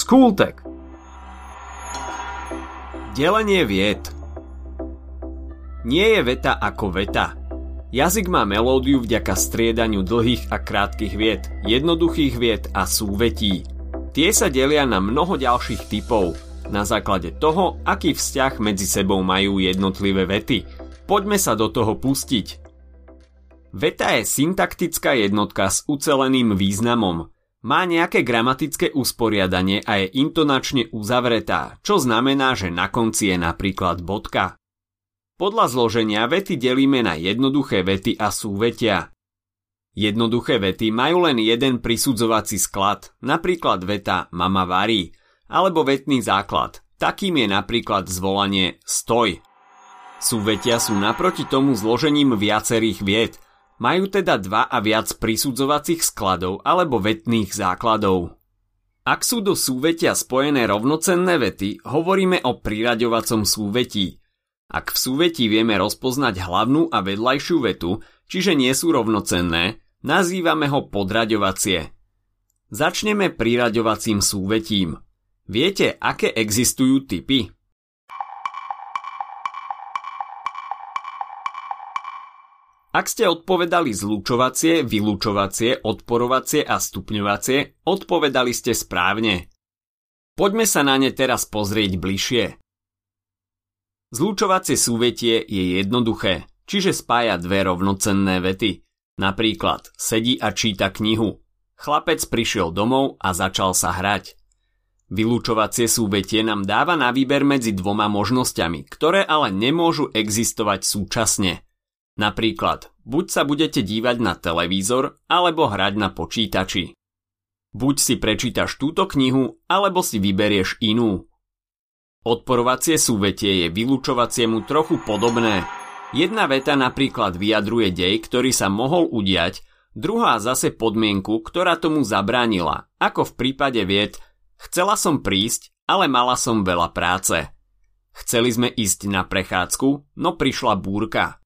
Skultek Delenie vied Nie je veta ako veta. Jazyk má melódiu vďaka striedaniu dlhých a krátkych vied, jednoduchých vied a súvetí. Tie sa delia na mnoho ďalších typov, na základe toho, aký vzťah medzi sebou majú jednotlivé vety. Poďme sa do toho pustiť. Veta je syntaktická jednotka s uceleným významom – má nejaké gramatické usporiadanie a je intonačne uzavretá, čo znamená, že na konci je napríklad bodka. Podľa zloženia vety delíme na jednoduché vety a súvetia. Jednoduché vety majú len jeden prisudzovací sklad, napríklad veta mama varí, alebo vetný základ, takým je napríklad zvolanie stoj. Súvetia sú naproti tomu zložením viacerých viet – majú teda dva a viac prisudzovacích skladov alebo vetných základov. Ak sú do súvetia spojené rovnocenné vety, hovoríme o priraďovacom súvetí. Ak v súvetí vieme rozpoznať hlavnú a vedľajšiu vetu, čiže nie sú rovnocenné, nazývame ho podraďovacie. Začneme priraďovacím súvetím. Viete, aké existujú typy? Ak ste odpovedali zlúčovacie, vylúčovacie, odporovacie a stupňovacie, odpovedali ste správne. Poďme sa na ne teraz pozrieť bližšie. Zlúčovacie súvetie je jednoduché, čiže spája dve rovnocenné vety. Napríklad sedí a číta knihu. Chlapec prišiel domov a začal sa hrať. Vylúčovacie súvetie nám dáva na výber medzi dvoma možnosťami, ktoré ale nemôžu existovať súčasne – Napríklad, buď sa budete dívať na televízor, alebo hrať na počítači. Buď si prečítaš túto knihu, alebo si vyberieš inú. Odporovacie súvetie je vylúčovaciemu trochu podobné. Jedna veta napríklad vyjadruje dej, ktorý sa mohol udiať, druhá zase podmienku, ktorá tomu zabránila, ako v prípade vied Chcela som prísť, ale mala som veľa práce. Chceli sme ísť na prechádzku, no prišla búrka.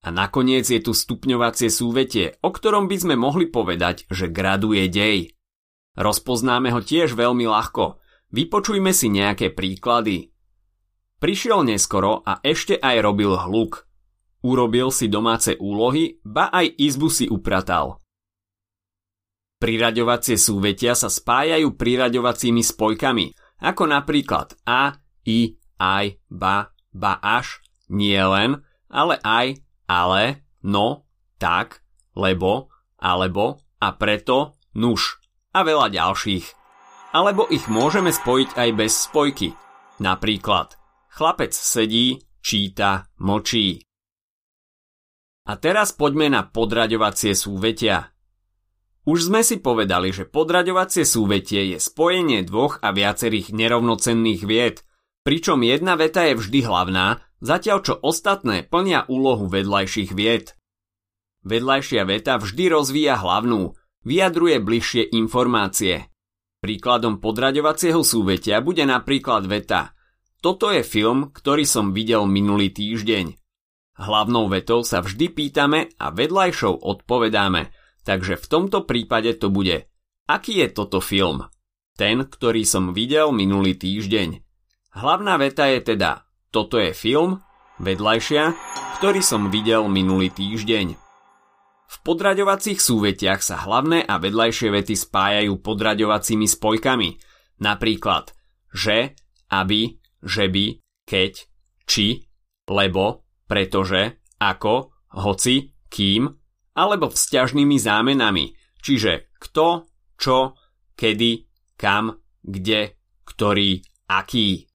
A nakoniec je tu stupňovacie súvetie, o ktorom by sme mohli povedať, že graduje dej. Rozpoznáme ho tiež veľmi ľahko. Vypočujme si nejaké príklady. Prišiel neskoro a ešte aj robil hluk. Urobil si domáce úlohy, ba aj izbu si upratal. Priraďovacie súvetia sa spájajú priraďovacími spojkami, ako napríklad a, i, aj, ba, ba až, nie len, ale aj, ale, no, tak, lebo, alebo a preto, nuž a veľa ďalších. Alebo ich môžeme spojiť aj bez spojky. Napríklad, chlapec sedí, číta, močí. A teraz poďme na podraďovacie súvetia. Už sme si povedali, že podraďovacie súvetie je spojenie dvoch a viacerých nerovnocenných vied, pričom jedna veta je vždy hlavná zatiaľ čo ostatné plnia úlohu vedľajších vied. Vedľajšia veta vždy rozvíja hlavnú, vyjadruje bližšie informácie. Príkladom podraďovacieho súvetia bude napríklad veta Toto je film, ktorý som videl minulý týždeň. Hlavnou vetou sa vždy pýtame a vedľajšou odpovedáme, takže v tomto prípade to bude Aký je toto film? Ten, ktorý som videl minulý týždeň. Hlavná veta je teda toto je film, vedľajšia, ktorý som videl minulý týždeň. V podraďovacích súvetiach sa hlavné a vedľajšie vety spájajú podraďovacími spojkami, napríklad že, aby, že by, keď, či, lebo, pretože, ako, hoci, kým, alebo vzťažnými zámenami, čiže kto, čo, kedy, kam, kde, ktorý, aký.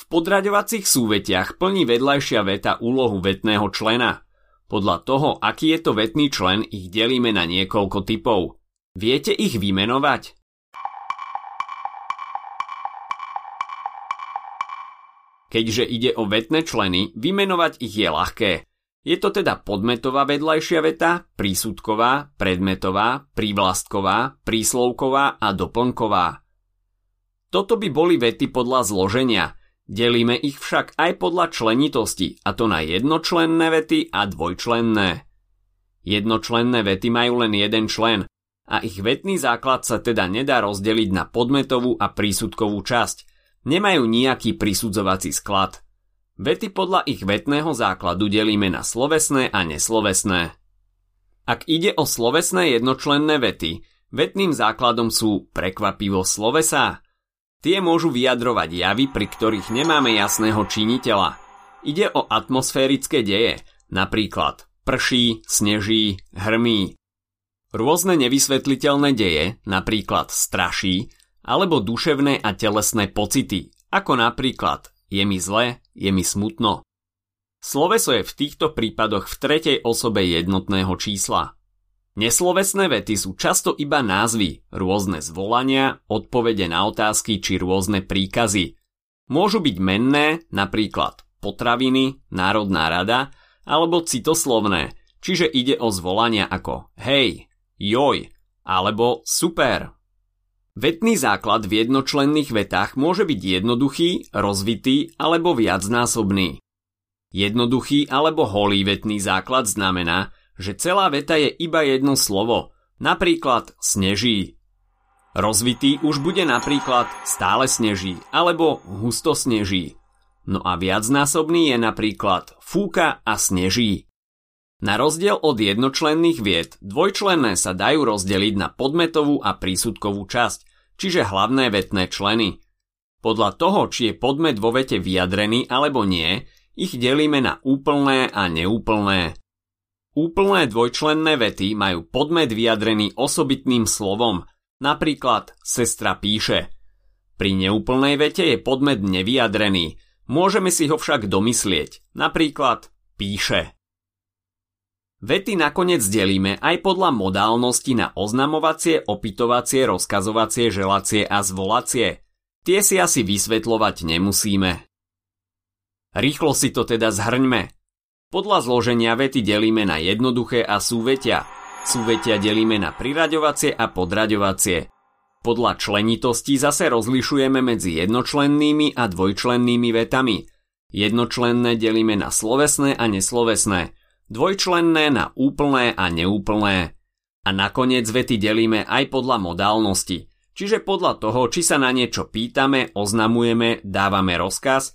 V podraďovacích súvetiach plní vedľajšia veta úlohu vetného člena. Podľa toho, aký je to vetný člen, ich delíme na niekoľko typov. Viete ich vymenovať? Keďže ide o vetné členy, vymenovať ich je ľahké. Je to teda podmetová vedľajšia veta, prísudková, predmetová, prívlastková, príslovková a doplnková. Toto by boli vety podľa zloženia – Delíme ich však aj podľa členitosti, a to na jednočlenné vety a dvojčlenné. Jednočlenné vety majú len jeden člen, a ich vetný základ sa teda nedá rozdeliť na podmetovú a prísudkovú časť. Nemajú nejaký prisudzovací sklad. Vety podľa ich vetného základu delíme na slovesné a neslovesné. Ak ide o slovesné jednočlenné vety, vetným základom sú prekvapivo slovesá. Tie môžu vyjadrovať javy, pri ktorých nemáme jasného činiteľa. Ide o atmosférické deje, napríklad prší, sneží, hrmí. Rôzne nevysvetliteľné deje, napríklad straší, alebo duševné a telesné pocity, ako napríklad je mi zle, je mi smutno. Sloveso je v týchto prípadoch v tretej osobe jednotného čísla. Neslovesné vety sú často iba názvy, rôzne zvolania, odpovede na otázky či rôzne príkazy. Môžu byť menné, napríklad potraviny, národná rada, alebo citoslovné, čiže ide o zvolania ako hej, joj, alebo super, Vetný základ v jednočlenných vetách môže byť jednoduchý, rozvitý alebo viacnásobný. Jednoduchý alebo holý vetný základ znamená, že celá veta je iba jedno slovo, napríklad sneží. Rozvitý už bude napríklad stále sneží alebo husto sneží. No a viacnásobný je napríklad fúka a sneží. Na rozdiel od jednočlenných vied, dvojčlenné sa dajú rozdeliť na podmetovú a prísudkovú časť, čiže hlavné vetné členy. Podľa toho, či je podmet vo vete vyjadrený alebo nie, ich delíme na úplné a neúplné. Úplné dvojčlenné vety majú podmet vyjadrený osobitným slovom, napríklad sestra píše. Pri neúplnej vete je podmet nevyjadrený, môžeme si ho však domyslieť, napríklad píše. Vety nakoniec delíme aj podľa modálnosti na oznamovacie, opytovacie, rozkazovacie, želacie a zvolacie. Tie si asi vysvetľovať nemusíme. Rýchlo si to teda zhrňme. Podľa zloženia vety delíme na jednoduché a súvetia. Súvetia delíme na priraďovacie a podraďovacie. Podľa členitosti zase rozlišujeme medzi jednočlennými a dvojčlennými vetami. Jednočlenné delíme na slovesné a neslovesné – dvojčlenné na úplné a neúplné. A nakoniec vety delíme aj podľa modálnosti, čiže podľa toho, či sa na niečo pýtame, oznamujeme, dávame rozkaz,